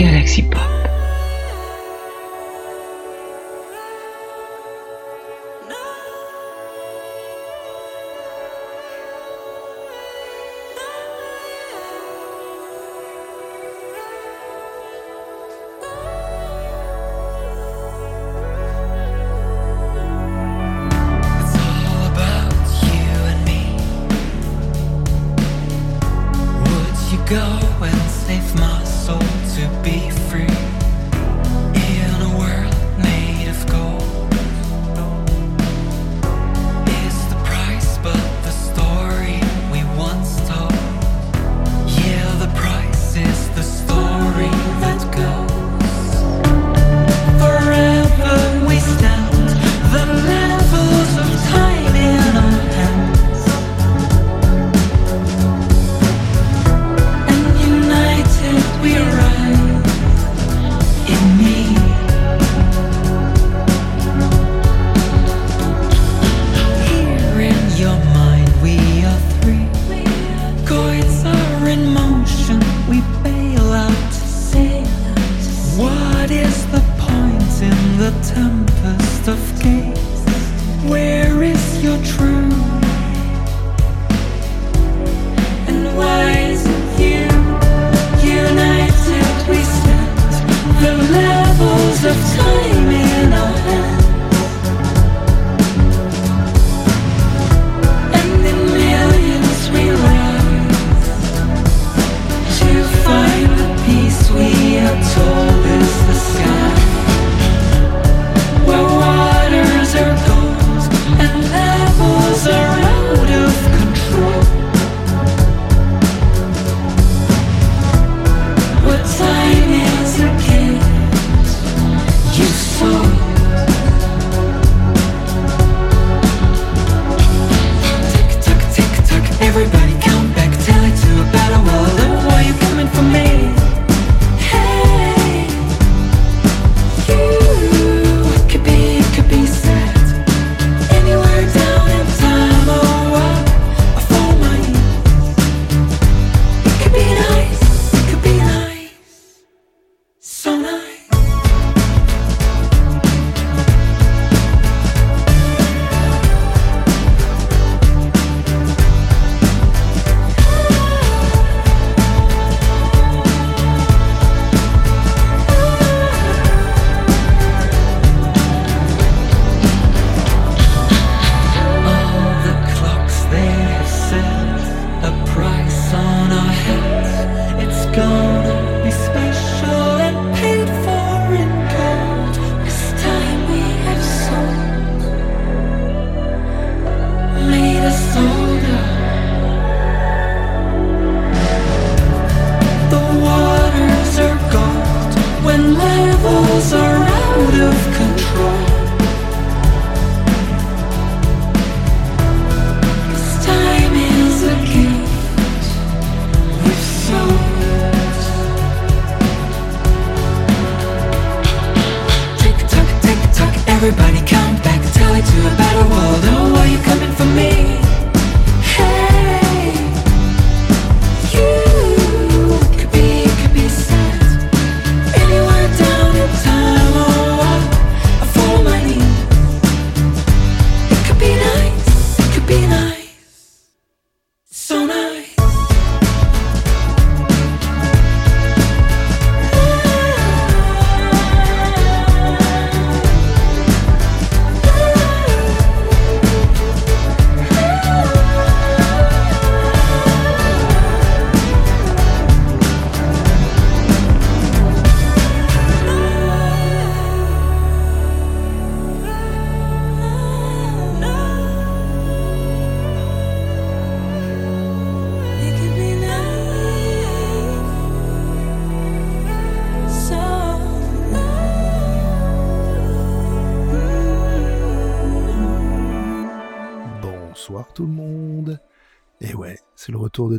Galaxy Pop.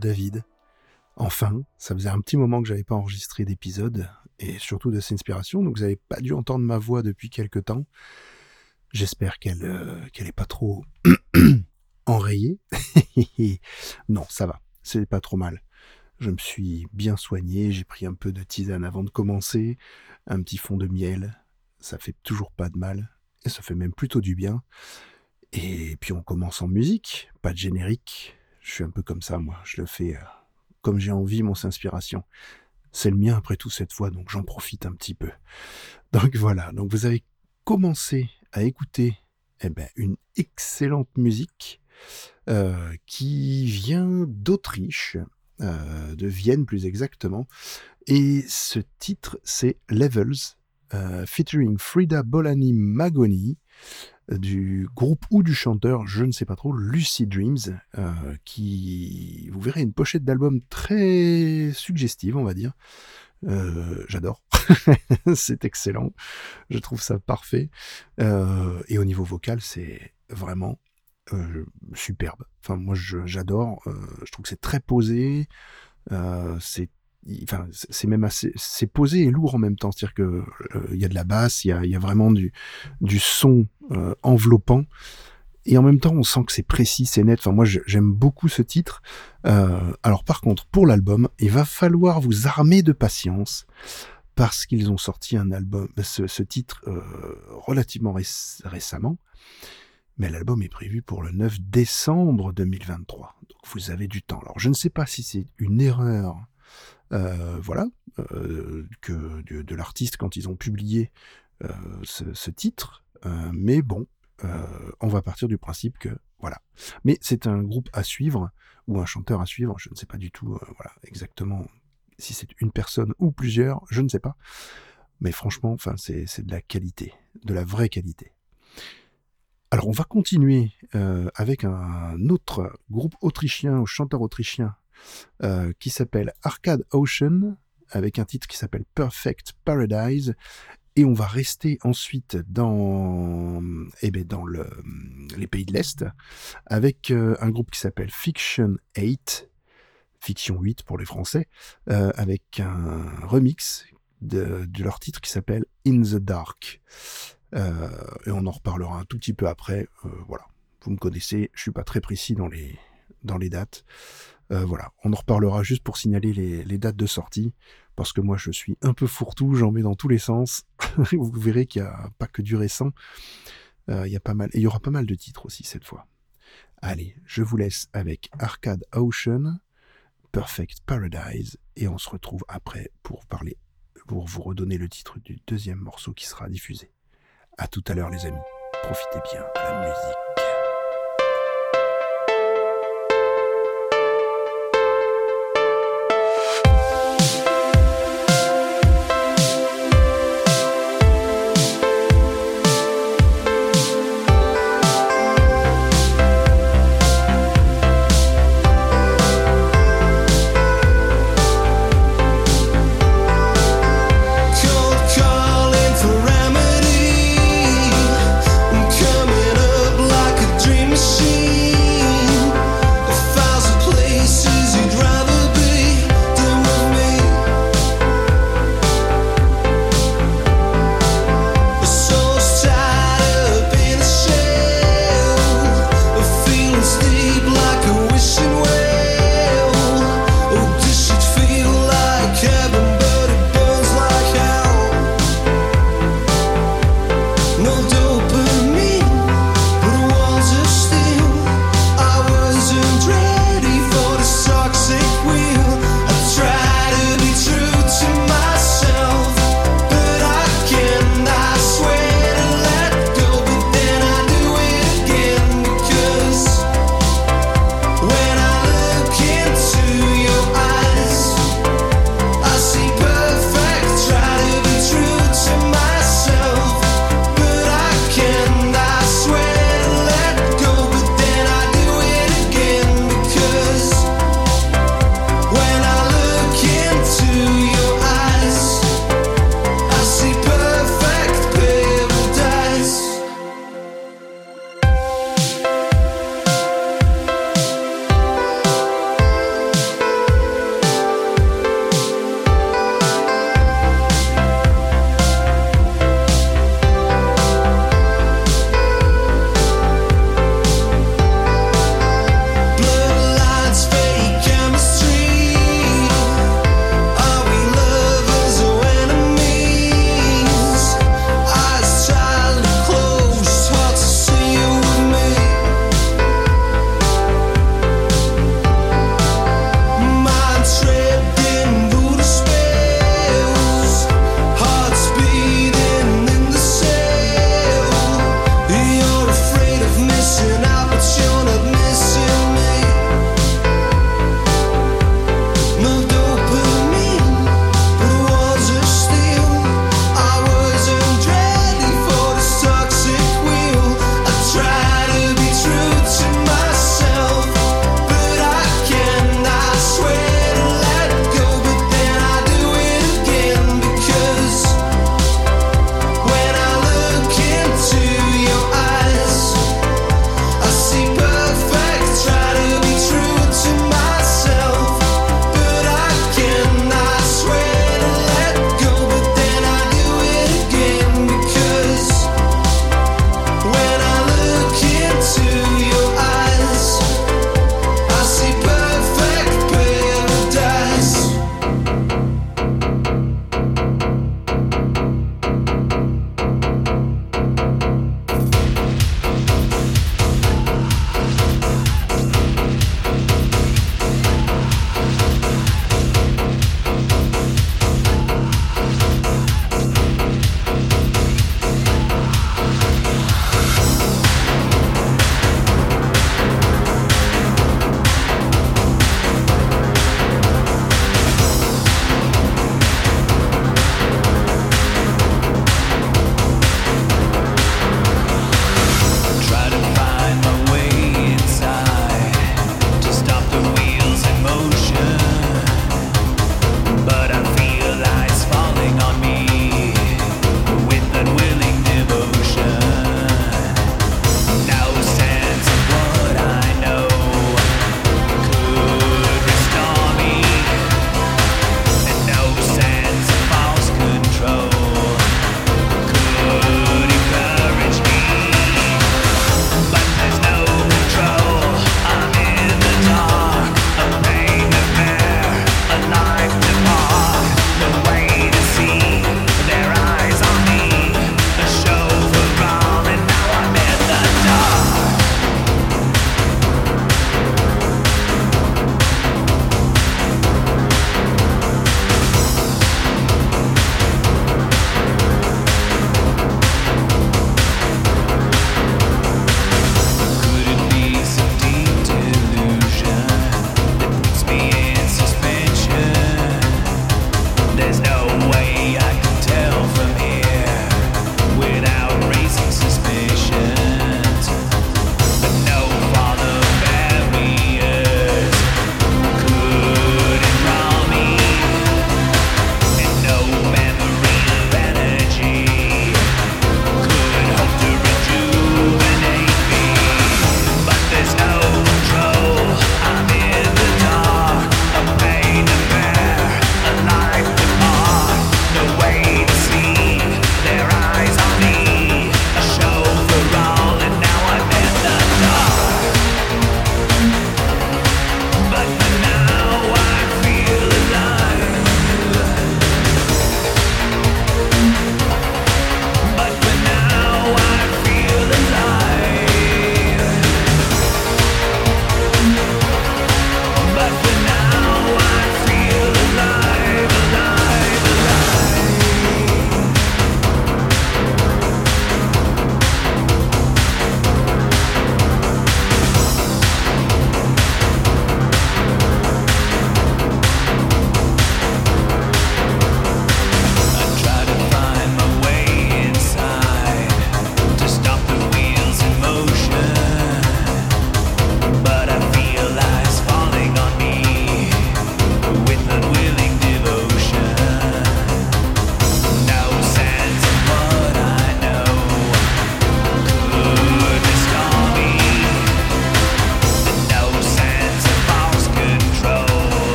David. Enfin, ça faisait un petit moment que j'avais pas enregistré d'épisode, et surtout de inspiration, donc vous n'avez pas dû entendre ma voix depuis quelque temps. J'espère qu'elle euh, n'est pas trop enrayée. non, ça va, c'est pas trop mal. Je me suis bien soigné, j'ai pris un peu de tisane avant de commencer, un petit fond de miel, ça fait toujours pas de mal, et ça fait même plutôt du bien. Et puis on commence en musique, pas de générique, je suis un peu comme ça, moi. Je le fais euh, comme j'ai envie, mon inspiration. C'est le mien après tout cette fois, donc j'en profite un petit peu. Donc voilà, donc vous avez commencé à écouter eh ben, une excellente musique euh, qui vient d'Autriche, euh, de Vienne plus exactement. Et ce titre, c'est Levels, featuring Frida Bolani Magoni du groupe ou du chanteur, je ne sais pas trop, Lucy Dreams, euh, qui, vous verrez, une pochette d'album très suggestive, on va dire. Euh, j'adore, c'est excellent, je trouve ça parfait. Euh, et au niveau vocal, c'est vraiment superbe. Enfin, moi, j'adore. je trouve que c'est très posé. c'est c'est même assez, c'est posé et lourd en même temps. C'est-à-dire que euh, il y a de la basse, il y a, y a, vraiment du, du son euh, enveloppant. Et en même temps, on sent que c'est précis, c'est net. Enfin, moi, j'aime beaucoup ce titre. Euh, alors, par contre, pour l'album, il va falloir vous armer de patience parce qu'ils ont sorti un album, ce, titre relativement récemment. Mais l'album est prévu pour le 9 décembre 2023. Donc, vous avez du temps. Alors, je ne sais pas si c'est une erreur euh, voilà, euh, que de, l'artiste quand ils ont publié euh, ce, titre. mais bon, on va partir du principe que voilà. Mais c'est un groupe à suivre ou un chanteur à suivre. Je ne sais pas du tout, voilà, exactement si c'est une personne ou plusieurs, je ne sais pas. Mais franchement, enfin, c'est de la qualité, de la vraie qualité. Alors, on va continuer avec un autre groupe autrichien ou chanteur autrichien euh, qui s'appelle Arcade Ocean, avec un titre qui s'appelle Perfect Paradise. Et on va rester ensuite dans, eh ben dans le, les pays de l'Est, avec euh, un groupe qui s'appelle Fiction 8, Fiction 8 pour les Français, euh, avec un remix de, leur titre qui s'appelle In the Dark. et on en reparlera un tout petit peu après. voilà, vous me connaissez, je suis pas très précis dans les, dans les dates. Euh, voilà, on en reparlera juste pour signaler les, dates de sortie, parce que moi je suis un peu fourre-tout, j'en mets dans tous les sens. Vous verrez qu'il n'y a pas que du récent. Euh, il y et il y aura pas mal de titres aussi cette fois. Allez, je vous laisse avec Arcade Ocean, Perfect Paradise, et on se retrouve après pour parler, pour vous redonner le titre du deuxième morceau qui sera diffusé. À tout à l'heure les amis, profitez bien de la musique.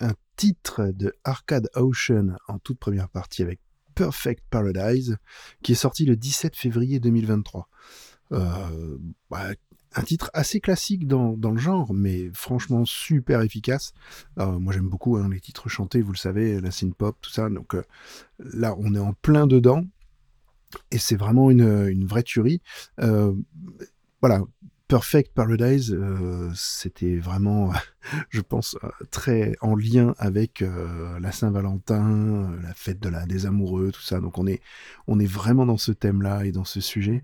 Un titre de Arcade Ocean en toute première partie avec Perfect Paradise, qui est sorti le 17 février 2023. Euh, bah, un titre assez classique dans, le genre, mais franchement super efficace. Euh, moi j'aime beaucoup hein, les titres chantés, vous le savez, la synth-pop, tout ça. Donc euh, là, on est en plein dedans. Et c'est vraiment une, une vraie tuerie. Voilà, Perfect Paradise, euh, c'était vraiment, je pense, euh, très en lien avec euh, la Saint-Valentin, la fête de la, des amoureux, tout ça. Donc on est, on est vraiment dans ce thème-là et dans ce sujet.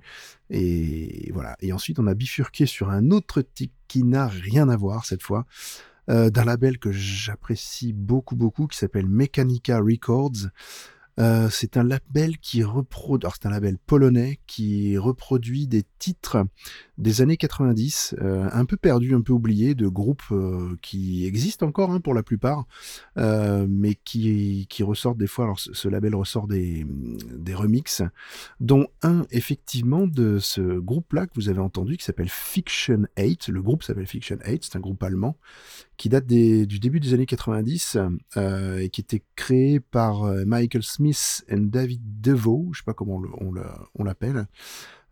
Et voilà. Et ensuite, on a bifurqué sur un autre titre qui n'a rien à voir cette fois, d'un label que j'apprécie beaucoup, beaucoup, qui s'appelle Mechanica Records. Euh, c'est un label qui reproduit, c'est un label polonais qui reproduit des titres des années 90, euh, un peu perdus, un peu oubliés, de groupes euh, qui existent encore hein, pour la plupart, mais qui, qui ressortent des fois. Alors ce, label ressort des, des remixes, dont un effectivement de ce groupe-là que vous avez entendu qui s'appelle Fiction 8. Le groupe s'appelle Fiction 8, c'est un groupe allemand qui date du début des années 90 et qui était créé par Michael Smith et David DeVoe, je sais pas comment on l'appelle.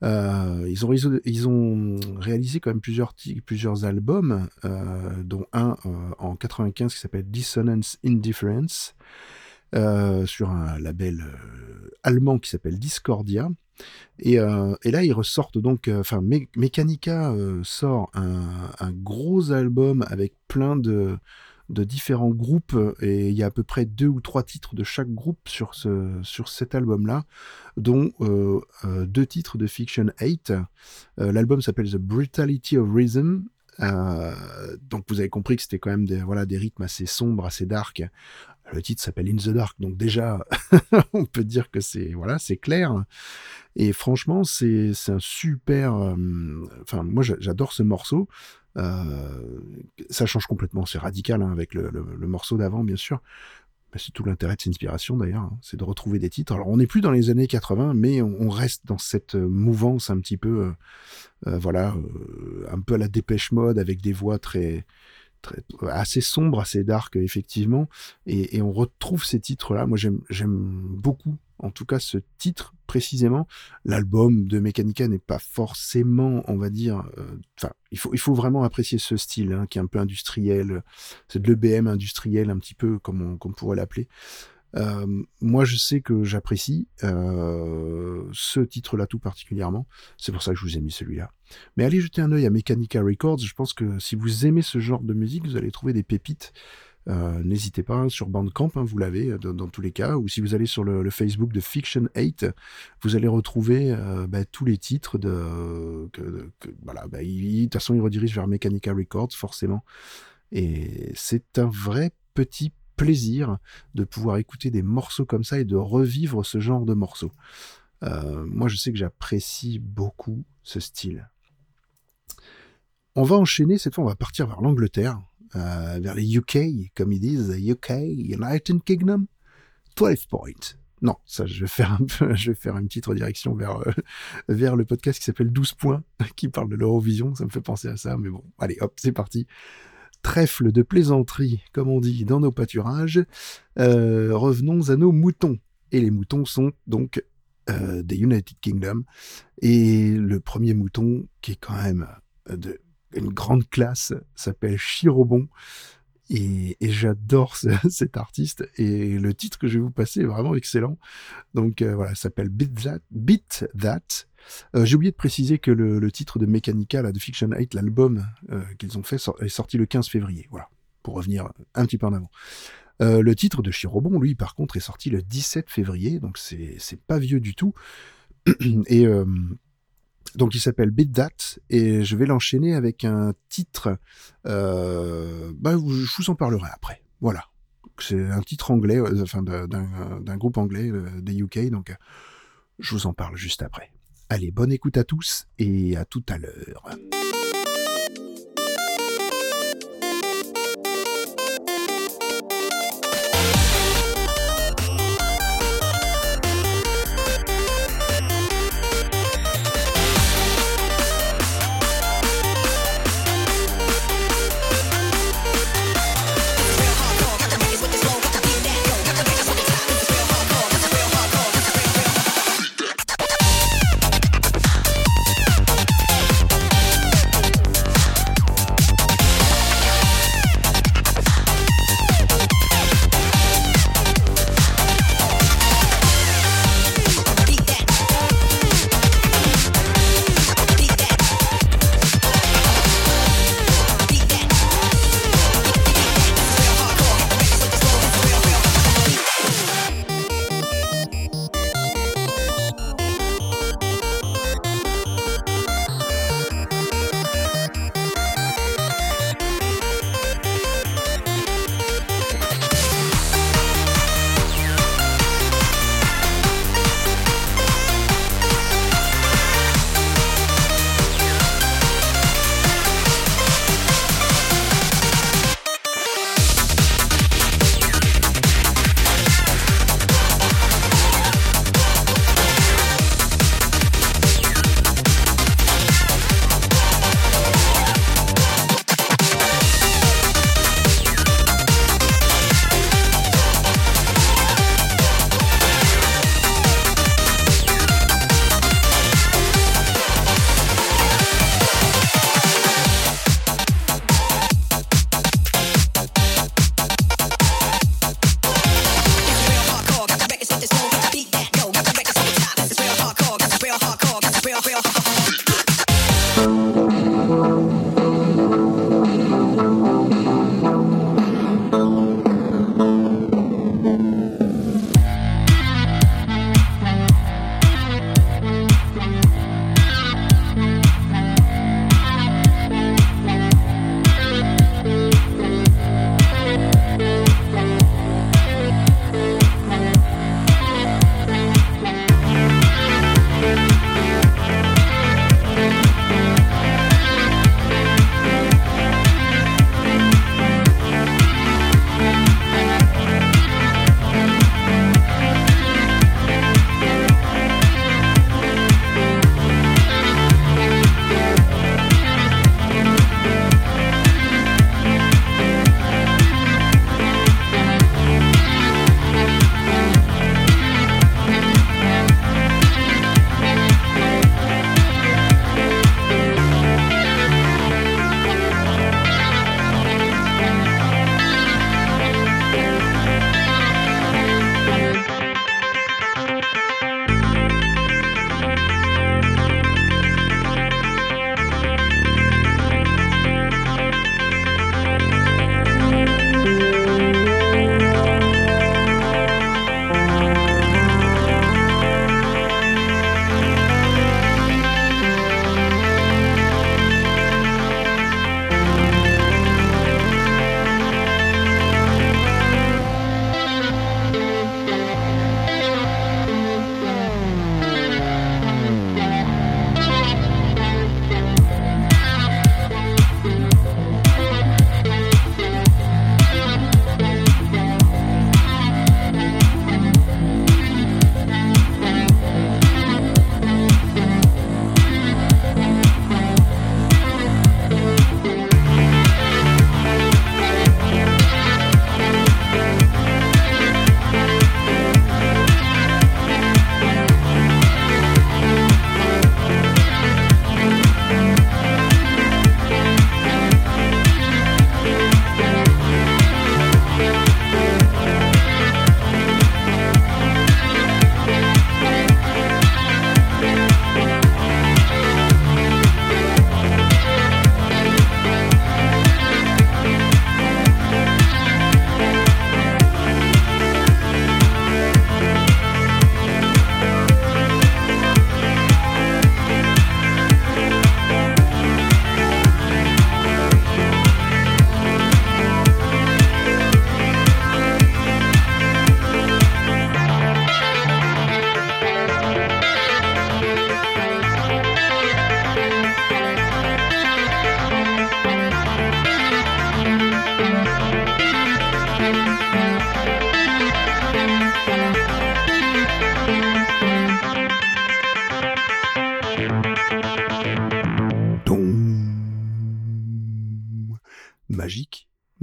Euh, ils, ont, réalisé quand même plusieurs, albums, euh, dont un euh, en 95 qui s'appelle Dissonance Indifference, sur un label allemand qui s'appelle Discordia. Et, là, ils ressortent donc, enfin, Mechanica sort un, gros album avec plein de, différents groupes et il y a à peu près deux ou trois titres de chaque groupe sur, sur cet album-là, dont euh, euh, deux titres de Fiction 8. Euh, l'album s'appelle The Brutality of Rhythm. donc vous avez compris que c'était quand même des, voilà, des rythmes assez sombres, assez dark. Le titre s'appelle In the Dark, donc déjà on peut dire que c'est voilà, c'est clair. Et franchement, c'est un super. Enfin, moi j'adore ce morceau. Euh, ça change complètement, c'est radical hein, avec le, morceau d'avant, bien sûr. c'est tout l'intérêt de inspiration d'ailleurs, hein, c'est de retrouver des titres. Alors on n'est plus dans les années 80, mais on, reste dans cette euh, mouvance un petit peu, euh, voilà, un peu à la dépêche mode avec des voix très, très assez sombres, assez dark effectivement, et, on retrouve ces titres-là. Moi j'aime beaucoup en tout cas ce titre précisément. L'album de Mechanica n'est pas forcément, on va dire, euh, enfin, il, faut, il faut vraiment apprécier ce style hein, qui est un peu industriel. C'est de l'EBM industriel, un petit peu comme on, pourrait l'appeler. Euh, moi, je sais que j'apprécie euh, ce titre-là tout particulièrement. C'est pour ça que je vous ai mis celui-là. Mais allez jeter un œil à Mechanica Records. Je pense que si vous aimez ce genre de musique, vous allez trouver des pépites. Euh, n'hésitez pas sur Bandcamp, hein, vous l'avez dans, tous les cas, ou si vous allez sur le, Facebook de Fiction 8, vous allez retrouver bah, tous les titres de. voilà, bah, de toute façon, il redirige vers Mechanica Records, forcément. Et c'est un vrai petit plaisir de pouvoir écouter des morceaux comme ça et de revivre ce genre de morceaux. moi, je sais que j'apprécie beaucoup ce style. On va enchaîner, cette fois on va partir vers l'Angleterre, euh, vers les UK, comme ils disent, UK, United Kingdom, 12 points. Non, ça, je vais faire un peu, je vais faire une petite redirection vers, euh, vers le podcast qui s'appelle 12 points, qui parle de l'Eurovision. Ça me fait penser à ça, mais bon, allez, hop, c'est parti. Trèfle de plaisanterie, comme on dit dans nos pâturages. Euh, revenons à nos moutons. Et les moutons sont donc des United Kingdom. Et le premier mouton, qui est quand même de une grande classe, s'appelle Chirobon. Et, j'adore cet artiste. Et le titre que je vais vous passer est vraiment excellent. Donc euh, voilà, s'appelle. Beat That. Euh, j'ai oublié de préciser que le, titre de Mechanica, de Fiction 8, l'album euh, qu'ils ont fait, est sorti le 15 février. Voilà, pour revenir un petit peu en avant. le titre de Chirobon, lui, par contre, est sorti le 17 février, donc c'est pas vieux du tout. Et donc il s'appelle Beat That et je vais l'enchaîner avec un titre. Euh, bah, je vous en parlerai après. Voilà. C'est un titre anglais, euh, enfin d'un groupe anglais euh, des UK. Donc je vous en parle juste après. Allez, bonne écoute à tous et à tout à l'heure.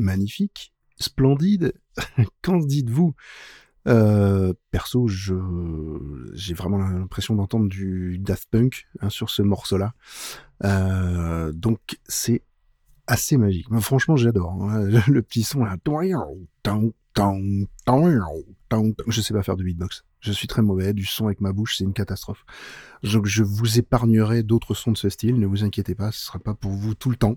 Magnifique, splendide. Qu'en dites-vous? Euh, perso, je j'ai vraiment l'impression d'entendre du Daft Punk hein, sur ce morceau-là. Euh, donc c'est assez magique. Mais franchement, j'adore. Hein. Le petit son là. Je sais pas faire de beatbox. Je suis très mauvais. Du son avec ma bouche, c'est une catastrophe. Donc je vous épargnerai d'autres sons de ce style. Ne vous inquiétez pas, ce sera pas pour vous tout le temps.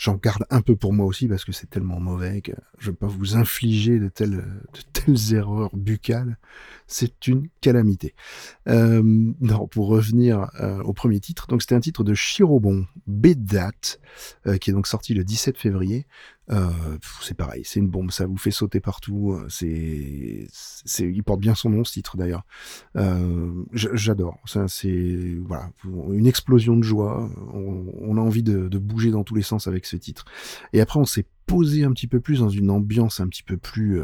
J'en garde un peu pour moi aussi parce que c'est tellement mauvais que je ne veux pas vous infliger de telles, de telles erreurs buccales. C'est une calamité. Euh, non, pour revenir euh, au premier titre, donc c'était un titre de Chirobon, Bedat, euh, qui est donc sorti le 17 février. Euh, c'est pareil, c'est une bombe, ça vous fait sauter partout. Euh, c'est, c'est, il porte bien son nom ce titre d'ailleurs. Euh, j'adore. Ça, c'est voilà, une explosion de joie. On, a envie de, de, bouger dans tous les sens avec ce titre. Et après, on s'est posé un petit peu plus dans une ambiance un petit peu plus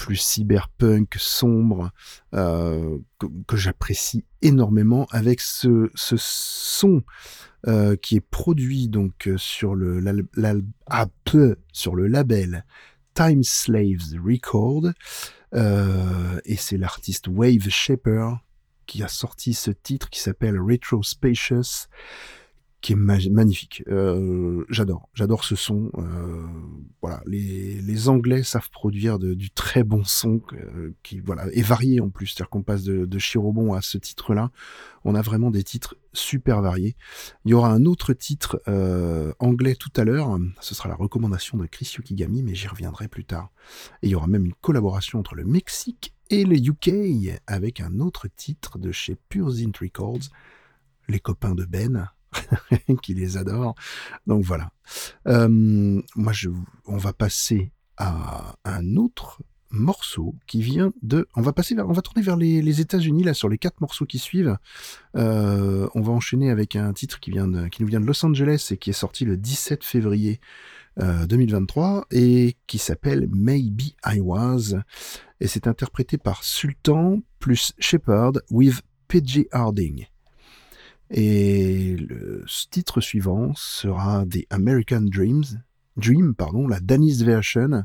plus cyberpunk, sombre, euh, que, j'apprécie énormément avec ce, son euh, qui est produit donc euh, ah, sur le label Time Slaves Record. Et c'est l'artiste Wave Shaper qui a sorti ce titre qui s'appelle Retro Spacious qui est magnifique. Euh, j'adore, j'adore ce son. Euh, voilà, les, les, Anglais savent produire du très bon son euh, qui voilà est varié en plus. C'est-à-dire qu'on passe de, de Chirobon à ce titre-là. On a vraiment des titres super variés. Il y aura un autre titre anglais tout à l'heure. Ce sera la recommandation de Chris Yukigami, mais j'y reviendrai plus tard. Et il y aura même une collaboration entre le Mexique et le UK avec un autre titre de chez Pure Zint Records, les copains de Ben qui les adore. Donc voilà. Euh, moi, on va passer à un autre morceau qui vient de. On va passer on va tourner vers les, États-Unis là sur les quatre morceaux qui suivent. Euh, on va enchaîner avec un titre qui vient de, qui nous vient de Los Angeles et qui est sorti le 17 février euh, 2023 et qui s'appelle Maybe I Was et c'est interprété par Sultan plus Shepard with PJ Harding. Et le titre suivant sera The American Dreams, Dream, pardon, la Danish version,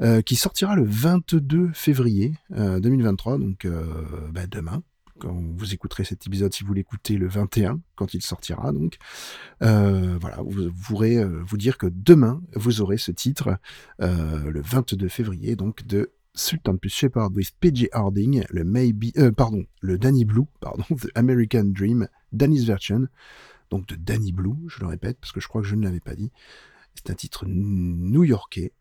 euh, qui sortira le 22 février euh, 2023, donc euh, bah, demain. Quand vous écouterez cet épisode, si vous l'écoutez le 21, quand il sortira, donc euh, voilà, vous, pourrez euh, vous dire que demain vous aurez ce titre euh, le 22 février, donc de Sultan plus Shepard with PJ Harding, le Maybe, euh, pardon, le Danny Blue, pardon, The American Dream, Danny's version, donc de Danny Blue, je le répète parce que je crois que je ne l'avais pas dit. C'est un titre new-yorkais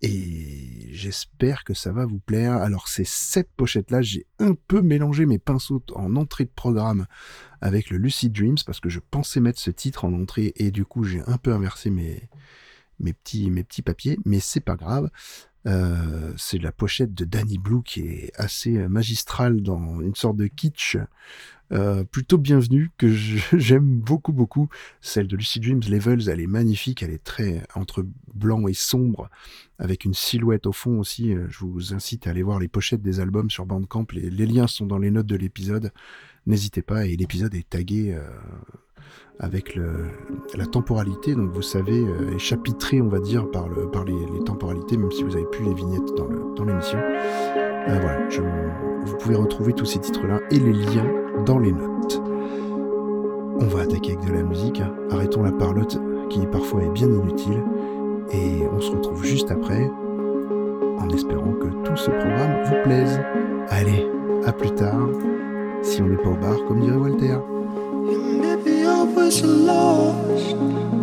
et j'espère que ça va vous plaire. Alors c'est cette pochette-là, j'ai un peu mélangé mes pinceaux en entrée de programme avec le Lucid Dreams parce que je pensais mettre ce titre en entrée et du coup j'ai un peu inversé mes mes petits mes petits papiers, mais c'est pas grave. Euh, c'est la pochette de Danny Blue qui est assez magistrale dans une sorte de kitsch euh, plutôt bienvenue que j'aime beaucoup beaucoup. Celle de Lucy Dreams Levels, elle est magnifique, elle est très entre blanc et sombre avec une silhouette au fond aussi. Euh, je vous incite à aller voir les pochettes des albums sur Bandcamp. Les, les liens sont dans les notes de l'épisode. N'hésitez pas et l'épisode est tagué. Euh, avec la temporalité, donc vous savez, euh, est chapitré, on va dire, par, le, par les, temporalités, même si vous avez plus les vignettes dans l'émission. Euh, voilà, vous pouvez retrouver tous ces titres-là et les liens dans les notes. On va attaquer avec de la musique, arrêtons la parlotte qui parfois est bien inutile, et on se retrouve juste après, en espérant que tout ce programme vous plaise. Allez, à plus tard, si on n'est pas au bar, comme dirait Walter. Was lost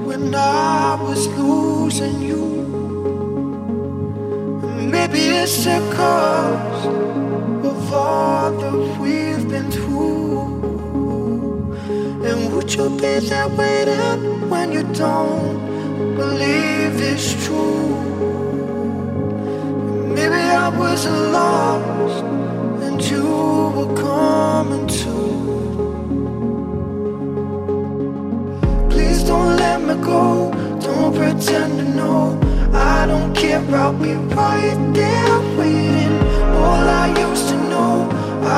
when I was losing you. Maybe it's a cause of all that we've been through. And would you be there waiting when you don't believe it's true? Maybe I was lost and you were coming to. Don't let me go. Don't pretend to know. I don't care, I'll be right there waiting. All I used to know,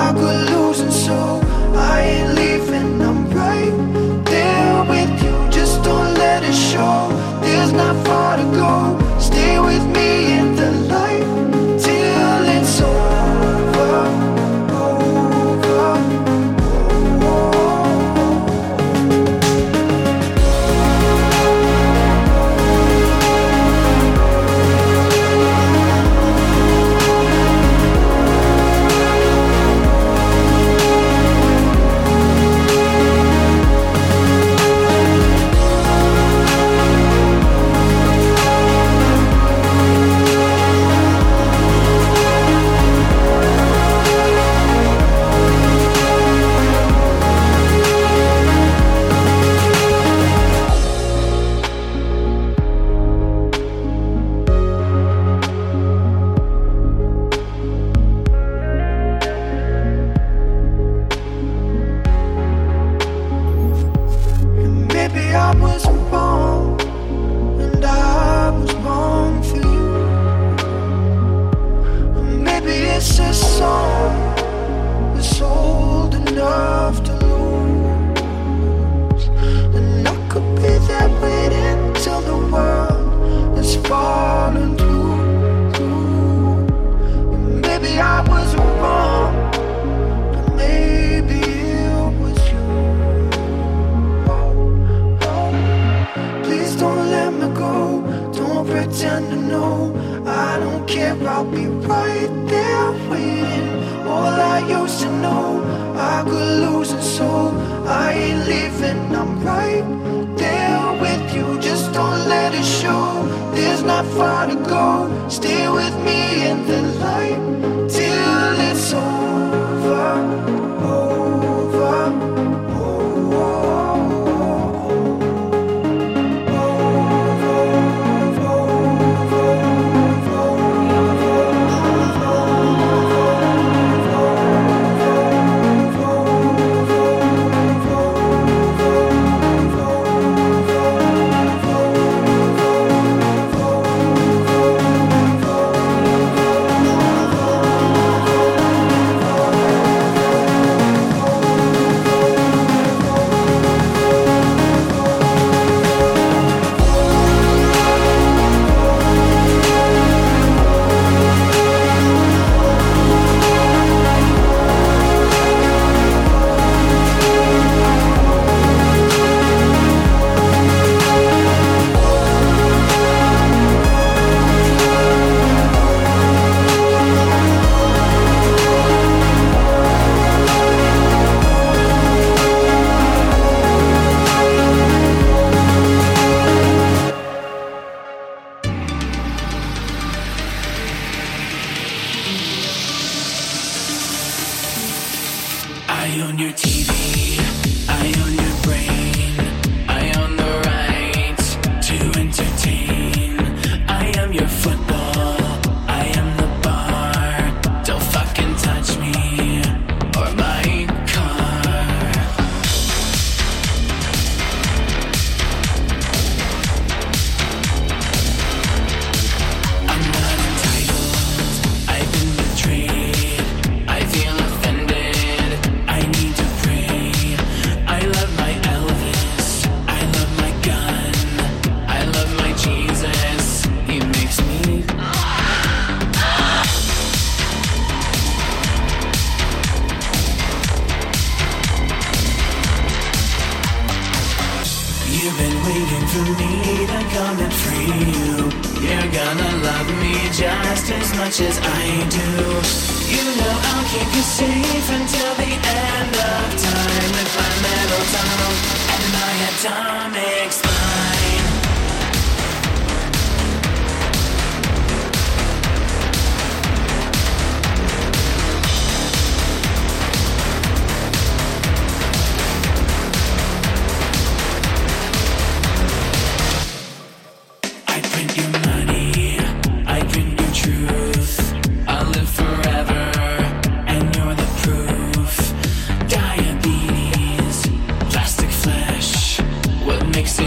I could lose, and so I ain't leaving.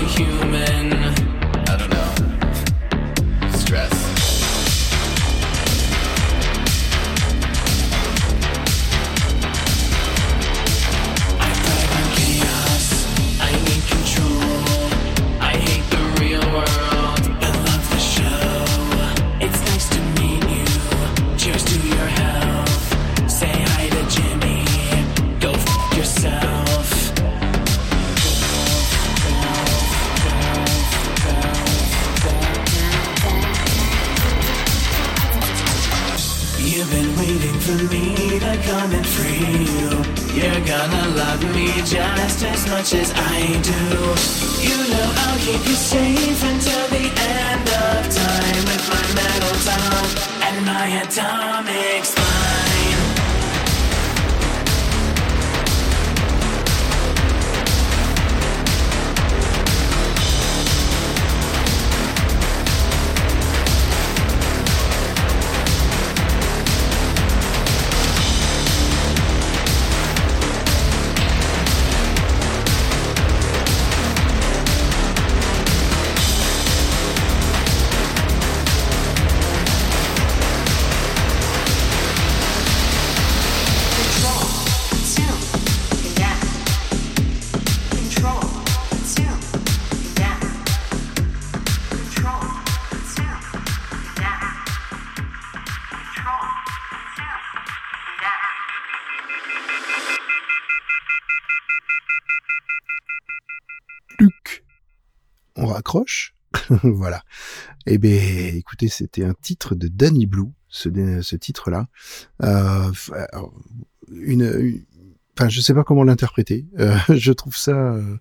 Human? voilà. Eh bien, écoutez, c'était un titre de Danny Blue, ce, titre-là. Euh, une, enfin, je sais pas comment l'interpréter. Euh, je trouve ça, euh,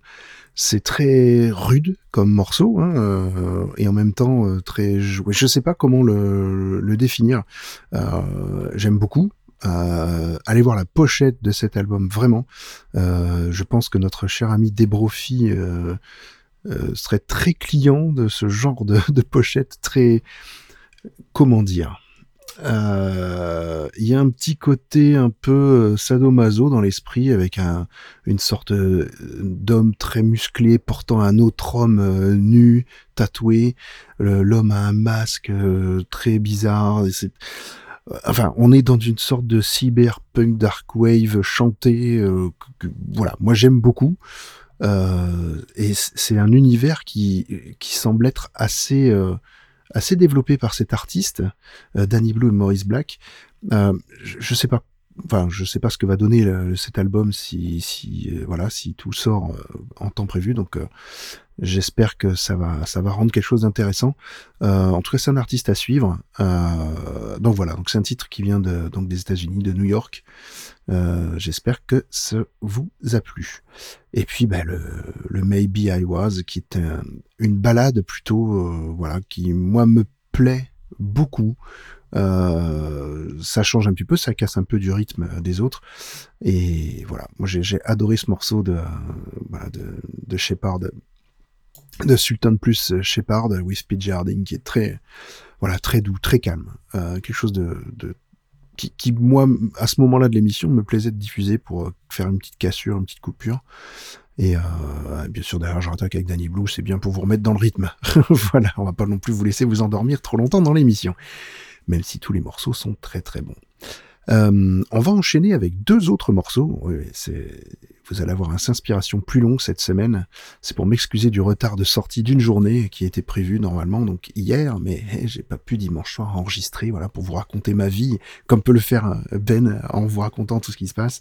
c'est très rude comme morceau, hein, euh, et en même temps très joué. Je sais pas comment le, définir. J'aime beaucoup. allez voir la pochette de cet album, vraiment. je pense que notre cher ami Debrofi serait très client de ce genre de, de pochette, très, comment dire, euh, il y a un petit côté un peu euh, sadomaso dans l'esprit avec un, une sorte euh, d'homme très musclé portant un autre homme nu, tatoué. L'homme a un masque très bizarre. Enfin, on est dans une sorte de cyberpunk dark wave chanté. voilà, moi j'aime beaucoup. Et c'est un univers qui, qui semble être assez assez développé par cet artiste, euh, Danny Blue et Maurice Black. Euh, je, je, sais pas, enfin, je sais pas ce que va donner cet album si, si, euh, voilà, si tout sort euh, en temps prévu. Donc, euh, j'espère que ça va, ça va rendre quelque chose d'intéressant. en tout cas, c'est un artiste à suivre. donc voilà, donc c'est un titre qui vient de, donc des États-Unis, de New York. j'espère que ça vous a plu. Et puis, bah, le, le Maybe I Was, qui est une balade plutôt, voilà, qui moi me plaît beaucoup. Euh, ça change un petit peu, ça casse un peu du rythme des autres. Et voilà, moi j'ai adoré ce morceau de, voilà, de, de Shepard, de Sultan plus Shepard with Pete Harding, qui est très, voilà, très doux, très calme. Euh, quelque chose de, de qui, moi, à ce moment-là de l'émission, me plaisait de diffuser pour faire une petite cassure, une petite coupure. Et euh, bien sûr, derrière, je avec Danny Blue, c'est bien pour vous remettre dans le rythme. voilà, on va pas non plus vous laisser vous endormir trop longtemps dans l'émission même si tous les morceaux sont très très bons. Euh, on va enchaîner avec deux autres morceaux. Oui, vous allez avoir un inspiration plus longue cette semaine. C'est pour m'excuser du retard de sortie d'une journée qui était prévue normalement donc hier, mais j'ai pas pu dimanche soir enregistrer, voilà, pour vous raconter ma vie, comme peut le faire Ben en vous racontant tout ce qui se passe.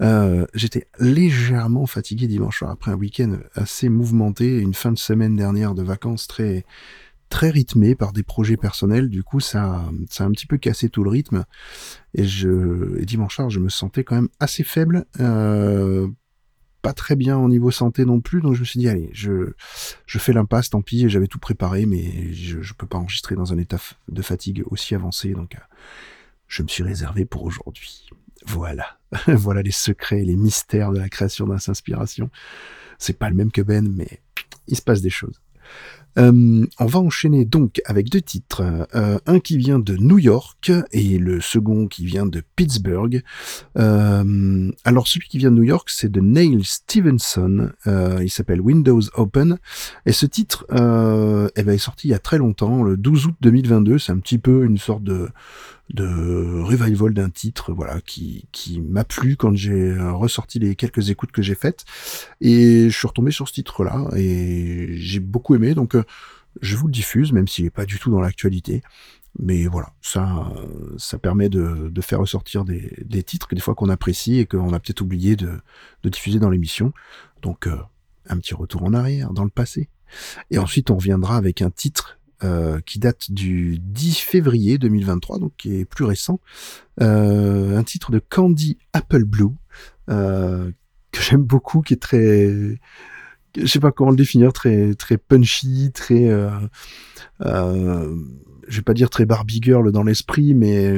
Euh, j'étais légèrement fatigué dimanche soir après un week-end assez mouvementé, une fin de semaine dernière de vacances très très rythmé par des projets personnels. Du coup, ça, ça a un petit peu cassé tout le rythme. Et je, et dimanche soir, je me sentais quand même assez faible. Euh, pas très bien au niveau santé non plus, donc je me suis dit allez, je, je fais l'impasse, tant pis, j'avais tout préparé, mais je, je peux pas enregistrer dans un état de fatigue aussi avancé, donc euh, je me suis réservé pour aujourd'hui. Voilà, voilà les secrets, les mystères de la création d'un inspiration. C'est pas le même que Ben, mais il se passe des choses. Euh, on va enchaîner donc avec deux titres, euh, un qui vient de New York et le second qui vient de Pittsburgh. Euh, alors celui qui vient de New York, c'est de Neil Stevenson. il s'appelle Windows Open et ce titre eh ben, est sorti il y a très longtemps, le 12 août 2022. C'est un petit peu une sorte de de revival d'un titre voilà qui, qui m'a plu quand j'ai ressorti les quelques écoutes que j'ai faites. Et je suis retombé sur ce titre là et j'ai beaucoup aimé. Donc euh, je vous le diffuse même s'il est pas du tout dans l'actualité. Mais voilà ça ça permet de, de faire ressortir des, des titres que des fois qu'on apprécie et qu'on a peut-être oublié de, de diffuser dans l'émission. Donc euh, un petit retour en arrière dans le passé. Et ensuite on reviendra avec un titre euh, qui date du 10 février 2023, donc qui est plus récent. Euh, un titre de Candy Apple Blue euh, que j'aime beaucoup, qui est très, je sais pas comment le définir, très très punchy, très, je vais pas dire très Barbie girl dans l'esprit, mais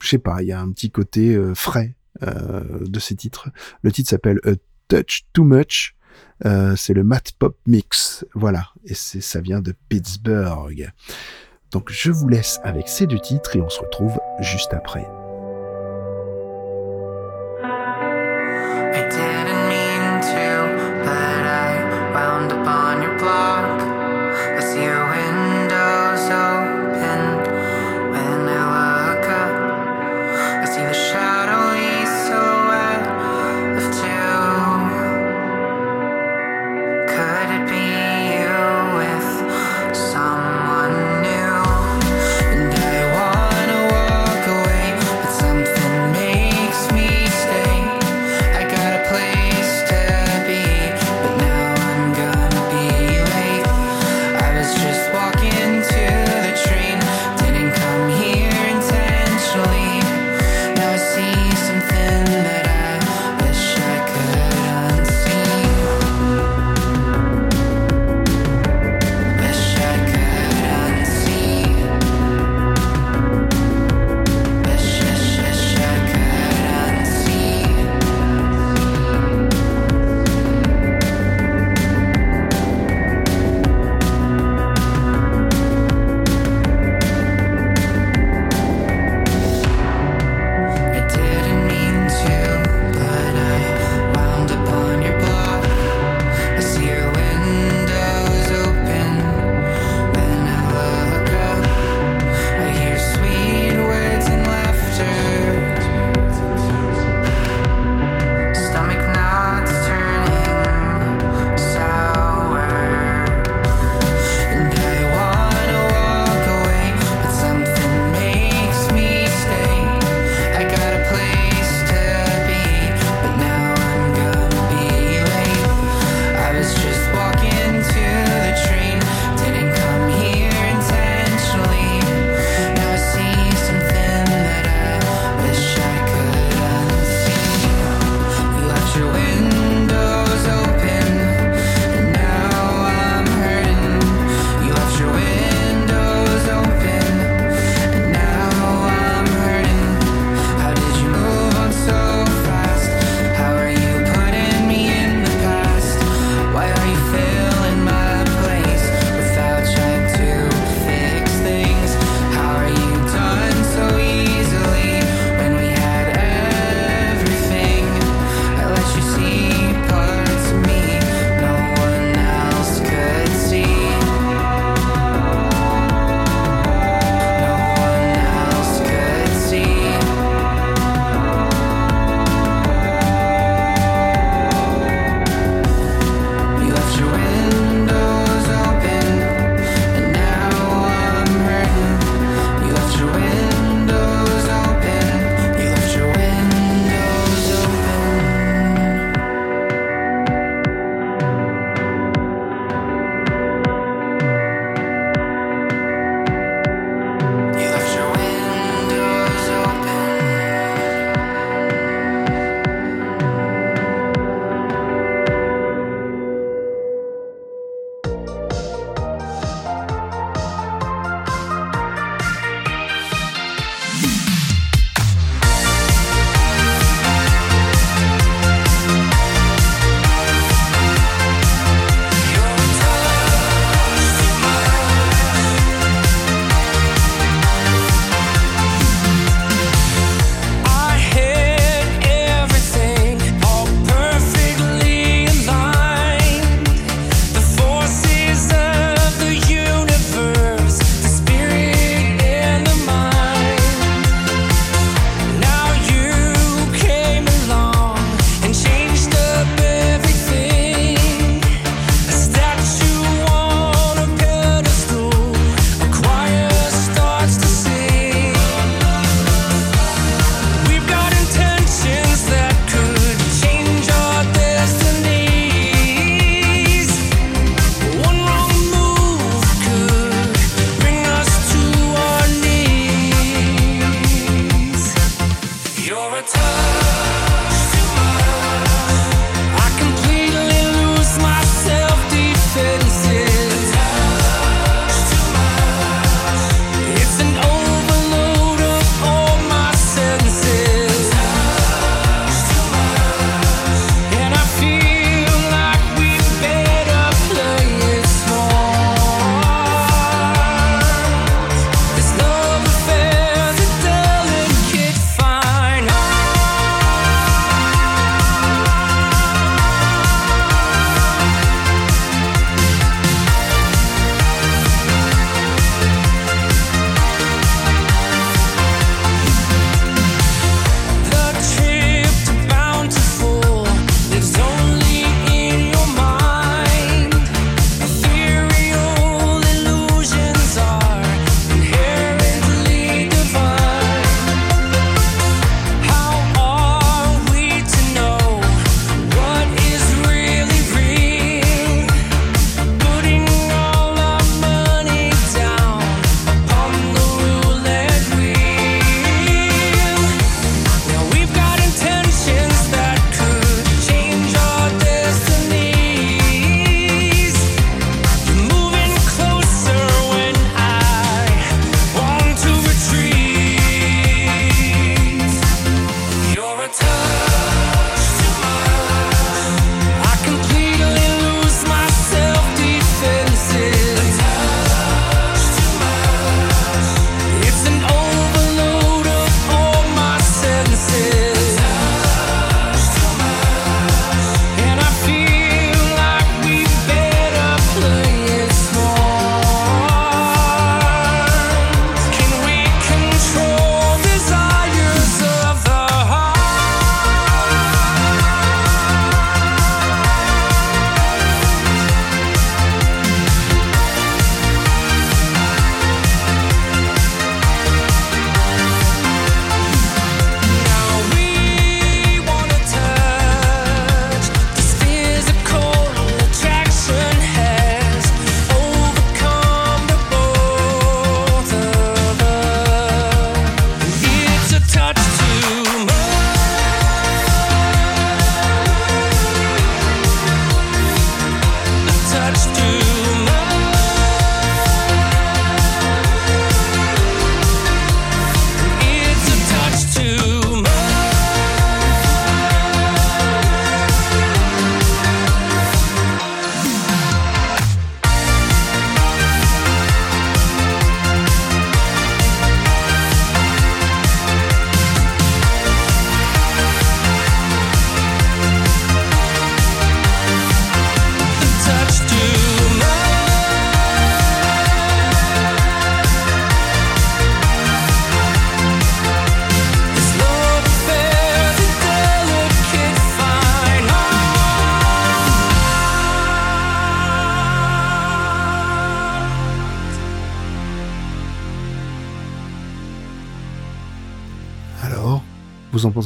je sais pas, il y a un petit côté frais de ces titres. Le titre s'appelle Touch Too Much. Euh, c'est le Mat Pop Mix, voilà, et ça vient de Pittsburgh. Donc je vous laisse avec ces deux titres et on se retrouve juste après.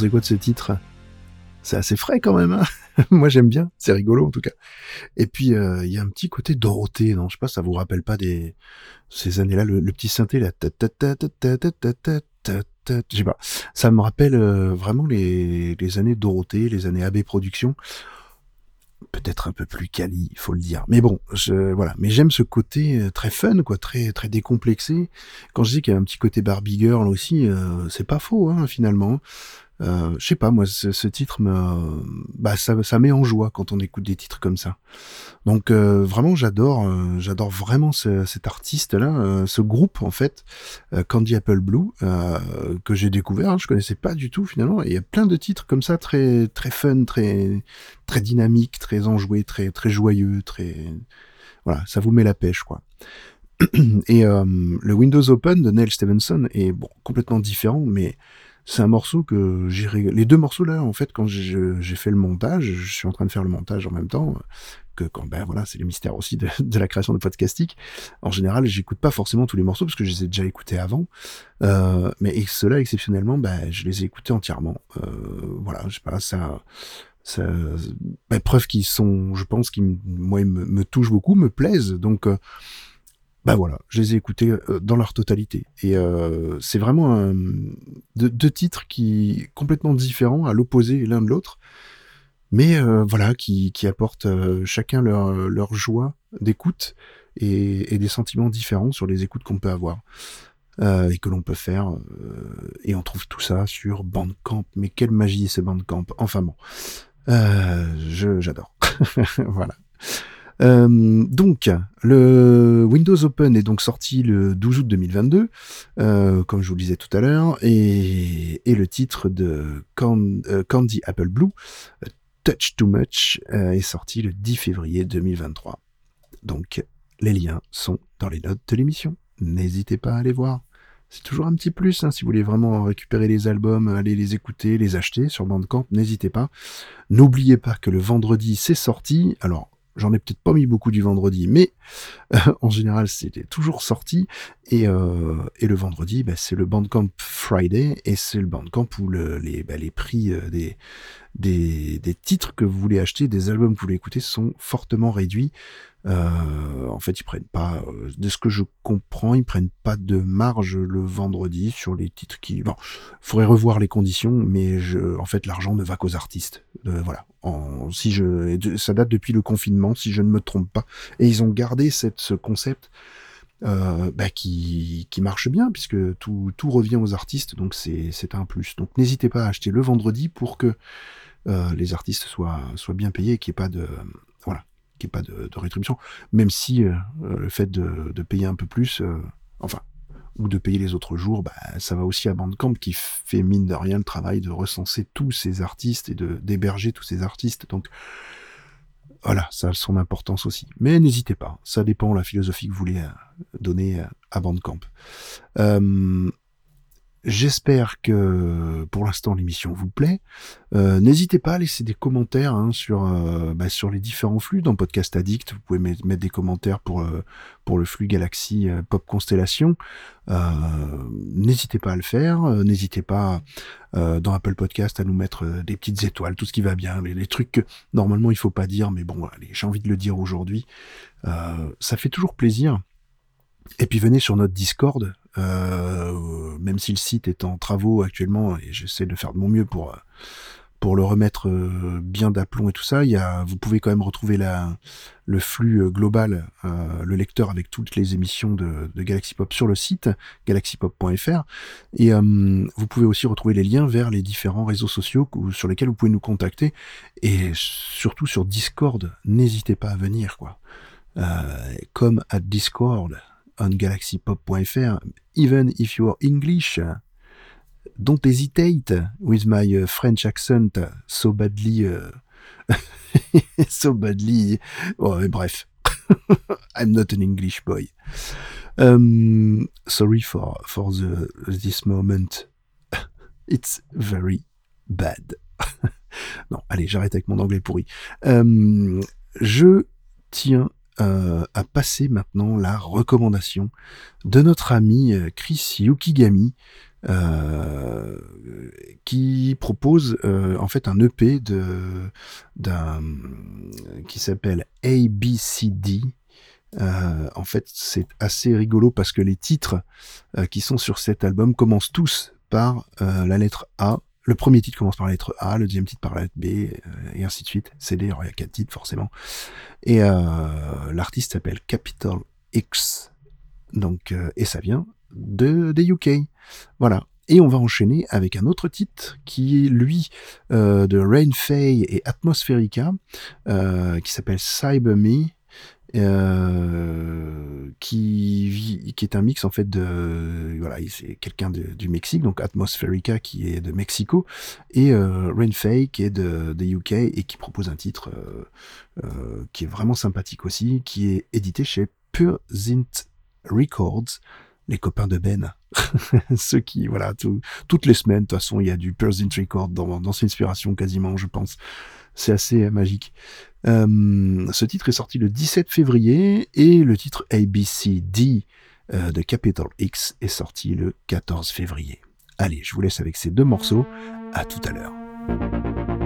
pensez quoi de ce titre? C'est assez frais quand même. Hein Moi j'aime bien, c'est rigolo en tout cas. Et puis euh, il euh, y a un petit côté Dorothée, non? Je sais pas, ça vous rappelle pas des ces années-là, le, le, petit synthé là. Je sais pas. Ça me rappelle euh, vraiment les, les années Dorothée, les années AB Productions peut-être un peu plus quali, il faut le dire. Mais bon, je, voilà. Mais j'aime ce côté euh, très fun, quoi, très très décomplexé. Quand je dis qu'il y a un petit côté Barbie Girl aussi, euh, c'est pas faux hein, finalement. Euh, je sais pas, moi, ce, ce titre me, bah, ça, ça met en joie quand on écoute des titres comme ça. Donc euh, vraiment, j'adore, euh, j'adore vraiment ce- cet artiste-là, euh, ce groupe en fait, euh, Candy Apple Blue, euh, que j'ai découvert. hein, je connaissais pas du tout finalement. Et il y a plein de titres comme ça, très très fun, très très dynamique, très enjoué, très très joyeux, très voilà, ça vous met la pêche quoi. Et euh, le Windows Open de Neil Stevenson est bon complètement différent, mais c'est un morceau que j'ai les deux morceaux là en fait quand j'ai fait le montage, je suis en train de faire le montage en même temps que quand ben voilà c'est les mystères aussi de, de la création de podcastique. En général, j'écoute pas forcément tous les morceaux parce que je les ai déjà écoutés avant, euh, mais ceux-là exceptionnellement, ben je les ai écoutés entièrement. Euh, voilà, je sais pas ça. Ça, ben, preuve qu'ils sont, je pense, qui moi ils me, me touchent beaucoup, me plaisent. Donc, euh, bah voilà, je les ai écoutés euh, dans leur totalité. Et euh, c'est vraiment un, deux, deux titres qui complètement différents, à l'opposé l'un de l'autre, mais euh, voilà, qui, qui apportent euh, chacun leur, leur joie d'écoute et, et des sentiments différents sur les écoutes qu'on peut avoir euh, et que l'on peut faire. euh, et on trouve tout ça sur Bandcamp. Mais quelle magie ce Bandcamp Enfin bon, j'adore. voilà. Euh, donc, le Windows Open est donc sorti le 12 août 2022, euh, comme je vous le disais tout à l'heure, et, le titre de euh, Candy Apple Blue, Touch Too Much, est sorti le 10 février 2023. Donc, les liens sont dans les notes de l'émission. N'hésitez pas à aller voir. C'est toujours un petit plus, hein, si vous voulez vraiment récupérer les albums, aller les écouter, les acheter sur Bandcamp, n'hésitez pas. N'oubliez pas que le vendredi, c'est sorti. Alors, j'en ai peut-être pas mis beaucoup du vendredi, mais en général, c'était toujours sorti. Et, euh, et le vendredi, bah, c'est le Bandcamp Friday, et c'est le Bandcamp où le, les, bah, les prix euh, des, des, des titres que vous voulez acheter, des albums que vous voulez écouter sont fortement réduits. Euh, en fait, ils prennent pas, euh, de ce que je comprends, ils prennent pas de marge le vendredi sur les titres qui. Bon, faudrait revoir les conditions, mais en fait, l'argent ne va qu'aux artistes. Euh, voilà. Si je, ça date depuis le confinement, si je ne me trompe pas, et ils ont gardé cette, ce concept. Euh, bah, qui, qui marche bien puisque tout, tout revient aux artistes donc c'est un plus donc n'hésitez pas à acheter le vendredi pour que euh, les artistes soient soient bien payés et qu'il n'y ait pas de voilà pas de, rétribution même si euh, le fait de, de payer un peu plus enfin ou de payer les autres jours, bah, ça va aussi à Bandcamp qui fait mine de rien le travail de recenser tous ces artistes et d'héberger tous ces artistes. Donc voilà, ça a son importance aussi. Mais n'hésitez pas, ça dépend de la philosophie que vous voulez euh, donner euh, à Bandcamp. Euh, J'espère que pour l'instant l'émission vous plaît. Euh, N'hésitez pas à laisser des commentaires hein, sur euh, bah, sur les différents flux dans Podcast Addict. Vous pouvez met- mettre des commentaires pour euh, pour le flux Galaxy euh, Pop Constellation. N'hésitez pas à le faire. N'hésitez pas dans Apple Podcast à nous mettre des petites étoiles, tout ce qui va bien, les, trucs que normalement il faut pas dire, mais bon, allez, j'ai envie de le dire aujourd'hui. Ça fait toujours plaisir. Et puis venez sur notre Discord, euh, même si le site est en travaux actuellement, et j'essaie de faire de mon mieux pour euh, pour le remettre euh, bien d'aplomb et tout ça. Il y a, vous pouvez quand même retrouver la, le flux euh, global, le lecteur avec toutes les émissions de, de Galaxy Pop sur le site galaxypop.fr. Et euh, vous pouvez aussi retrouver les liens vers les différents réseaux sociaux sur lesquels vous pouvez nous contacter. Et surtout sur Discord, n'hésitez pas à venir, quoi. Euh, comme à Discord on galaxypop.fr, even if you are English, don't hesitate with my uh, French accent so badly, uh, so badly. Oh, mais bref, I'm not an English boy. Um, sorry for for the this moment. It's very bad. non, allez, j'arrête avec mon anglais pourri. Euh, je tiens euh, à passer maintenant la recommandation de notre ami euh, Chris Yukigami, euh, qui propose en fait un EP de d'un qui s'appelle ABCD. En fait, c'est assez rigolo parce que les titres qui sont sur cet album commencent tous par la lettre A. Le premier titre commence par la lettre A, le deuxième titre par la lettre B, euh, et ainsi de suite. CD, alors il y a quatre titres forcément. Et euh, l'artiste s'appelle Capital X. Donc, euh, et ça vient de des UK. Voilà. Et on va enchaîner avec un autre titre qui est lui de Rain Fay et Atmospherica, qui s'appelle Cyber Me. Euh, qui, est un mix en fait de voilà c'est quelqu'un du Mexique donc Atmospherica qui est de Mexico et euh, qui est de, UK et qui propose un titre euh, euh, qui est vraiment sympathique aussi qui est édité chez Pure Zint Records les copains de Ben. Ceux qui voilà tout- toutes les semaines de toute façon il y a du Pure Zint Records dans, dans ses inspirations quasiment je pense. C'est assez magique euh, ce titre est sorti le 17 février et le titre ABCD euh, de Capital X est sorti le 14 février. Allez, je vous laisse avec ces deux morceaux. À tout à l'heure.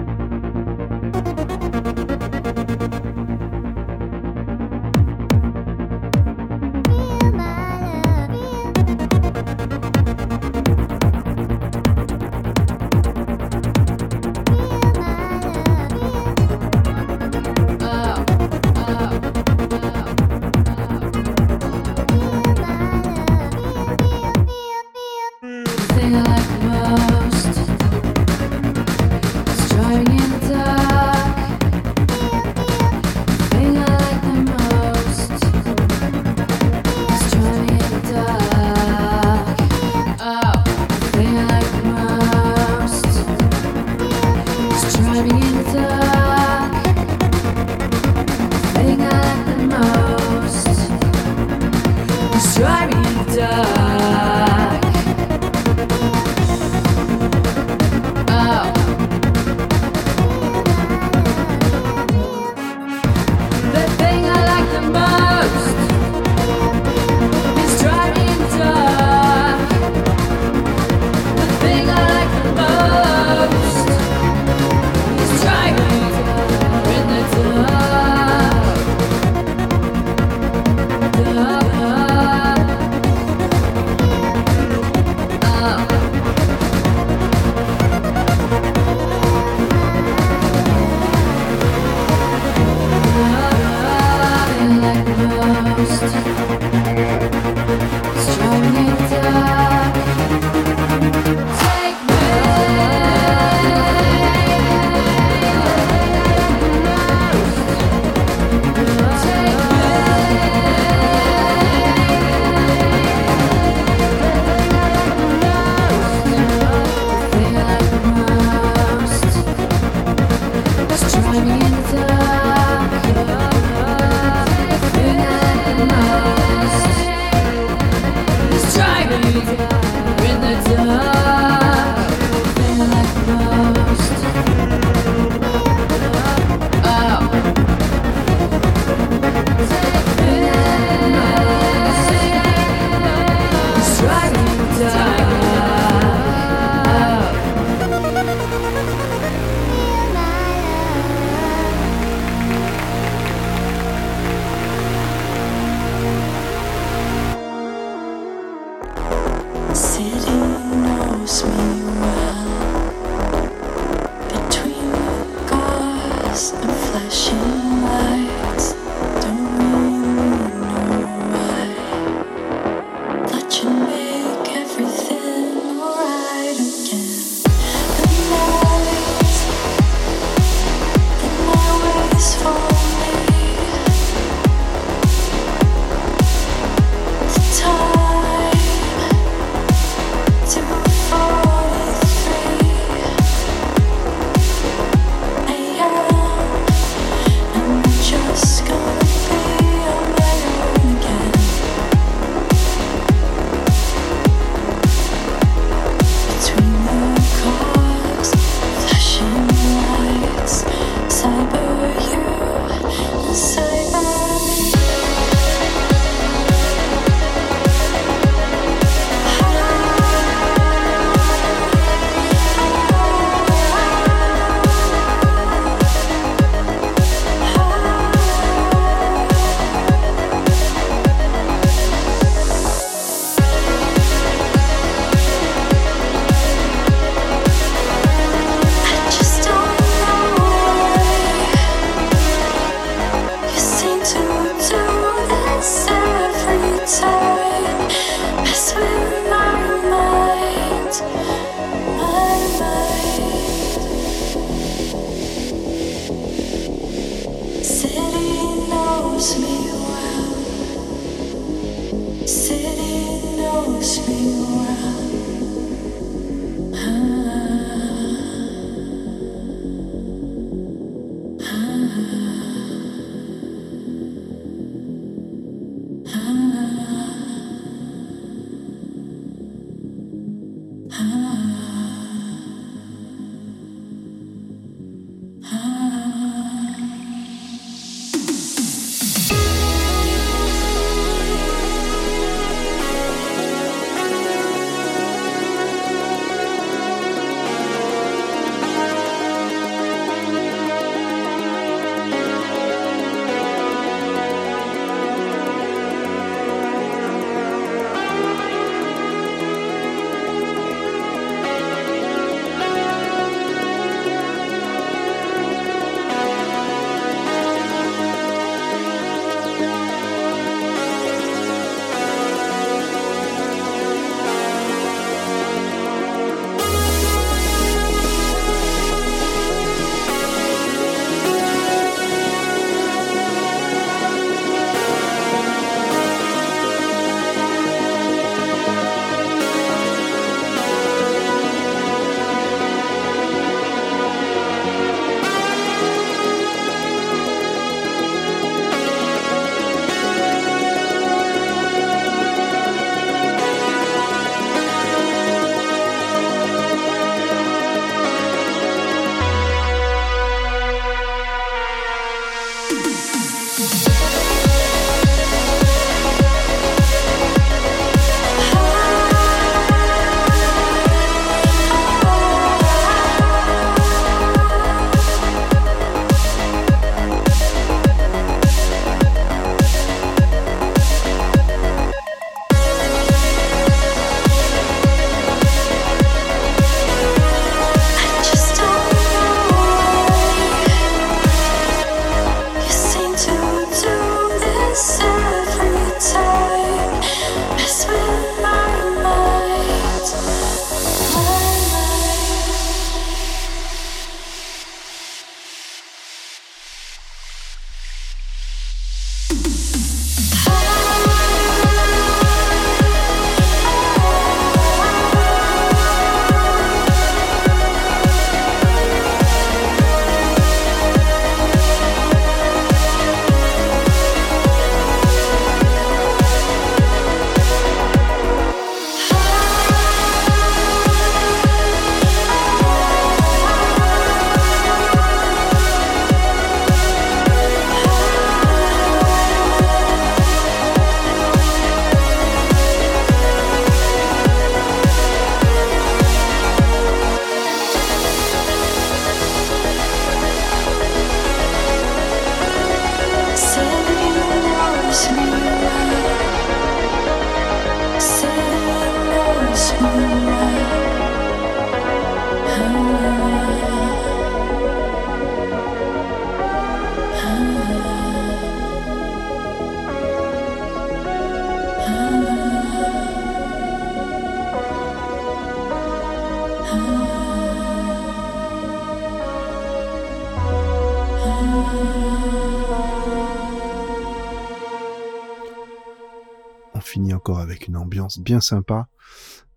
Bien sympa.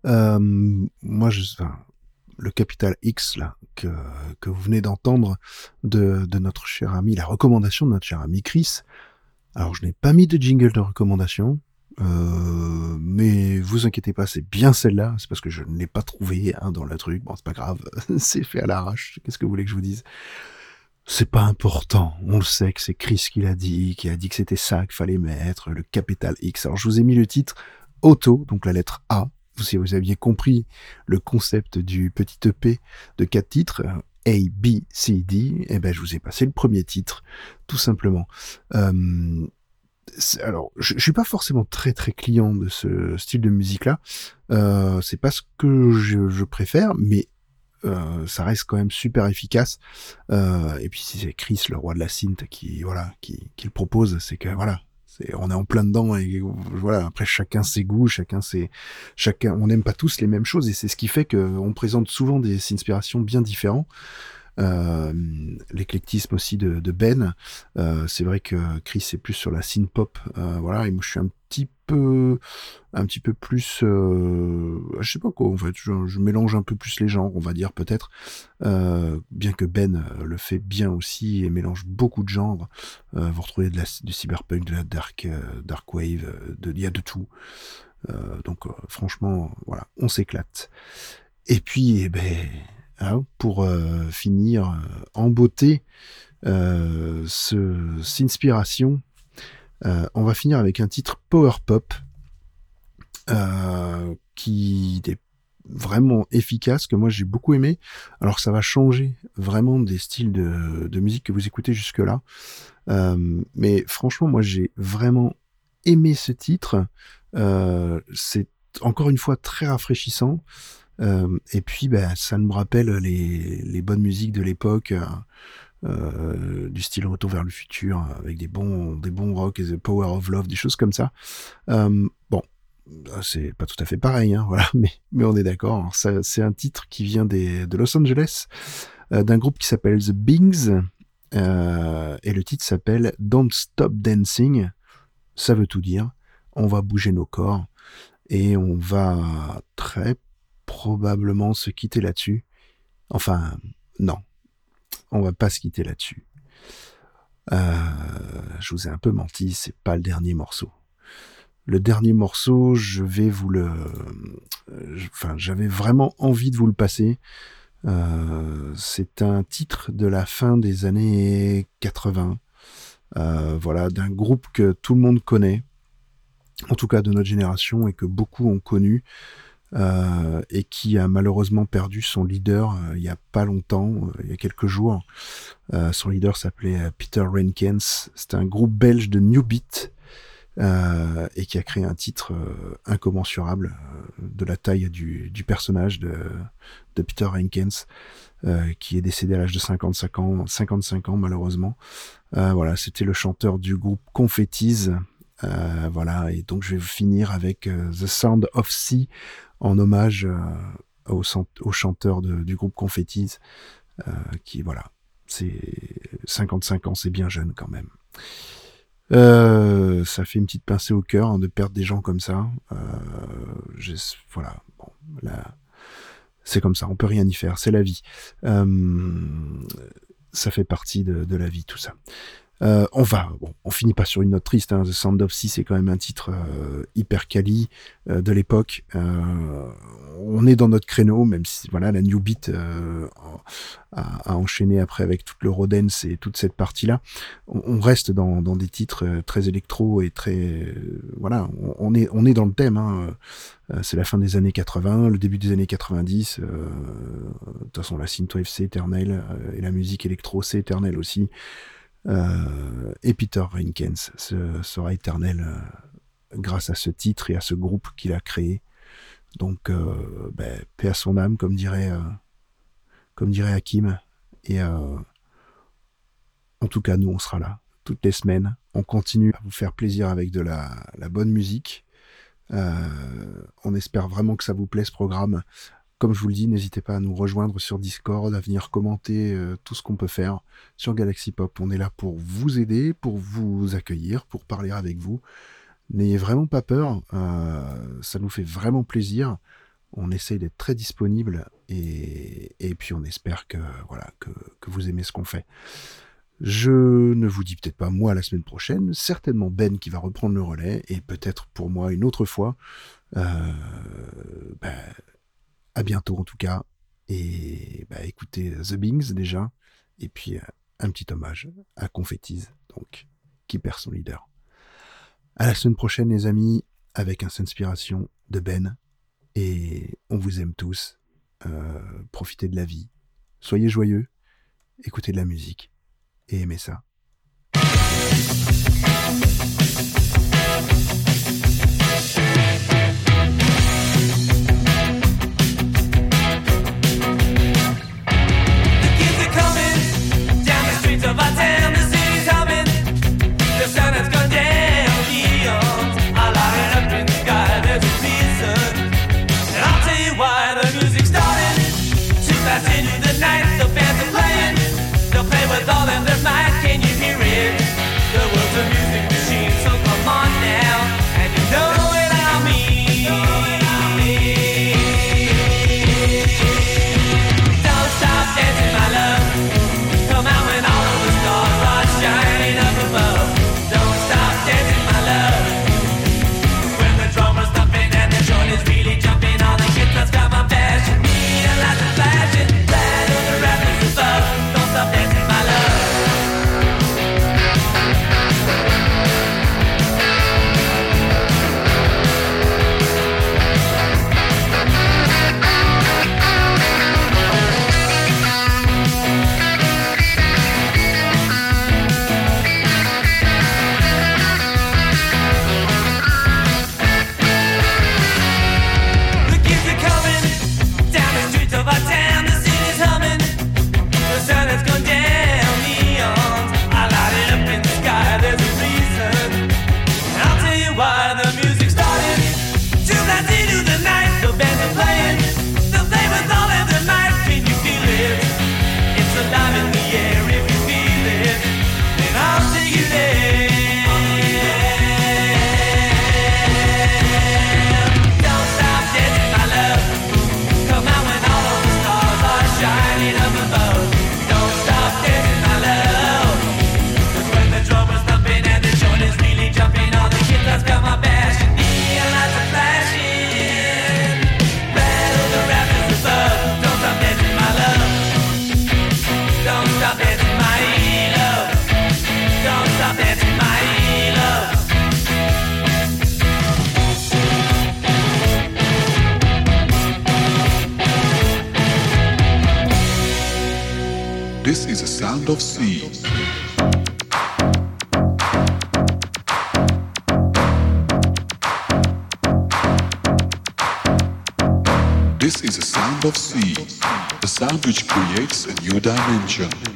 Euh, moi, je, le capital X là que, vous venez d'entendre de, notre cher ami, la recommandation de notre cher ami Chris. Alors, je n'ai pas mis de jingle de recommandation, euh, mais vous inquiétez pas, c'est bien celle-là. C'est parce que je ne l'ai pas trouvé hein, dans le truc. Bon, c'est pas grave, c'est fait à l'arrache. Qu'est-ce que vous voulez que je vous dise? C'est pas important. On le sait que c'est Chris qui l'a dit, qui a dit que c'était ça qu'il fallait mettre, le capital X. Alors je vous ai mis le titre auto, donc la lettre A. Si vous aviez compris le concept du petit EP de quatre titres, A, B, C, D, eh ben, je vous ai passé le premier titre, tout simplement. Euh, alors, je, je, suis pas forcément très très client de ce style de musique-là. Euh, c'est pas ce que je, préfère, mais euh, ça reste quand même super efficace. et puis si c'est Chris, le roi de la synth, qui voilà, qui, qui le propose, c'est que voilà, on est en plein dedans et voilà. Après, chacun ses goûts, chacun ses, chacun, on n'aime pas tous les mêmes choses et c'est ce qui fait qu'on présente souvent des inspirations bien différentes. Euh, l'éclectisme aussi de, Ben. Euh, c'est vrai que Chris est plus sur la synth pop, euh, voilà, et moi je suis un petit peu, un petit peu plus, je sais pas quoi, en fait, je, mélange un peu plus les genres, on va dire peut-être, bien que Ben le fait bien aussi et mélange beaucoup de genres. Vous retrouvez de du cyberpunk, de la dark, dark wave, de- il y a de tout. Donc franchement, voilà, on s'éclate. Et puis, eh ben, hein, pour euh, finir euh, en beauté, euh, ce, cette inspiration, on va finir avec un titre power pop qui est vraiment efficace, que moi j'ai beaucoup aimé. Alors ça va changer vraiment des styles de, musique que vous écoutez jusque-là. Euh, mais franchement, moi j'ai vraiment aimé ce titre. C'est encore une fois très rafraîchissant. Euh, et puis, ben, ça me rappelle les, bonnes musiques de l'époque, euh, euh, du style Retour vers le futur, avec des bons, des bons rock et Power of Love, des choses comme ça. Euh, bon, c'est pas tout à fait pareil, hein, voilà, mais, mais on est d'accord. C'est un titre qui vient de Los Angeles, d'un groupe qui s'appelle The Bings, et le titre s'appelle Don't Stop Dancing. Ça veut tout dire. On va bouger nos corps et on va très probablement se quitter là-dessus. Enfin, non, on va pas se quitter là-dessus. Euh, je vous ai un peu menti, c'est pas le dernier morceau. Le dernier morceau, je vais vous le, euh, enfin, j'avais vraiment envie de vous le passer. Euh, c'est un titre de la fin des années 80. Euh, voilà, d'un groupe que tout le monde connaît, en tout cas de notre génération, et que beaucoup ont connu, euh, et qui a malheureusement perdu son leader euh, il y a pas longtemps, euh, il y a quelques jours. Euh, son leader s'appelait euh, Peter Renkens. C'était un groupe belge de New Beat. euh, et qui a créé un titre incommensurable de la taille du, du personnage de, de Peter Renkens, qui est décédé à l'âge de 55 ans, 55 ans malheureusement. Voilà, c'était le chanteur du groupe Confettis. Euh, voilà, et donc je vais finir avec The Sound of Sea en hommage euh, au, au chanteur du groupe Confettis, euh, qui voilà, c'est 55 ans, c'est bien jeune quand même. Euh, ça fait une petite pincée au cœur hein, de perdre des gens comme ça. Voilà, bon, là, c'est comme ça, on peut rien y faire, c'est la vie. Ça fait partie de la vie, tout ça. Euh, on va, bon, on finit pas sur une note triste. Hein. The Sound of Sea, c'est quand même un titre euh, hyper quali euh, de l'époque. Euh, on est dans notre créneau, même si voilà la New Beat euh, a, a enchaîné après avec toute le Rodens et toute cette partie-là. On, on reste dans, dans des titres euh, très électro et très voilà, on, est on est dans le thème. Hein. C'est la fin des années 80, le début des années 90. euh, De toute façon, la synthwave c'est éternel et la musique électro c'est éternel aussi. Euh, et Peter Renkens ce- sera éternel euh, grâce à ce titre et à ce groupe qu'il a créé. Donc, euh, ben, paix à son âme, comme dirait, euh, comme dirait Hakim. Et en tout cas, nous, on sera là toutes les semaines. On continue à vous faire plaisir avec de la, la bonne musique. On espère vraiment que ça vous plaît ce programme. Comme je vous le dis, n'hésitez pas à nous rejoindre sur Discord, à venir commenter euh, tout ce qu'on peut faire sur Galaxy Pop. On est là pour vous aider, pour vous accueillir, pour parler avec vous. N'ayez vraiment pas peur, euh, ça nous fait vraiment plaisir. On essaye d'être très disponible et, et puis on espère que voilà que, que vous aimez ce qu'on fait. Je ne vous dis peut-être pas moi la semaine prochaine, certainement Ben qui va reprendre le relais et peut-être pour moi une autre fois. Euh, ben, à bientôt en tout cas et bah, écoutez The Bings déjà et puis euh, un petit hommage à Confettis donc qui perd son leader. À la semaine prochaine les amis avec un Inspiration de Ben et on vous aime tous. Euh, profitez de la vie, soyez joyeux, écoutez de la musique et aimez ça. dimension.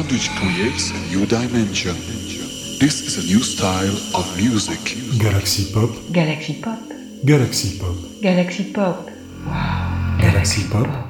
Soundwich creates a new dimension. This is a new style of music. Galaxy Pop. Galaxy Pop. Galaxy Pop. Galaxy Pop. Wow. Galaxy, Pop.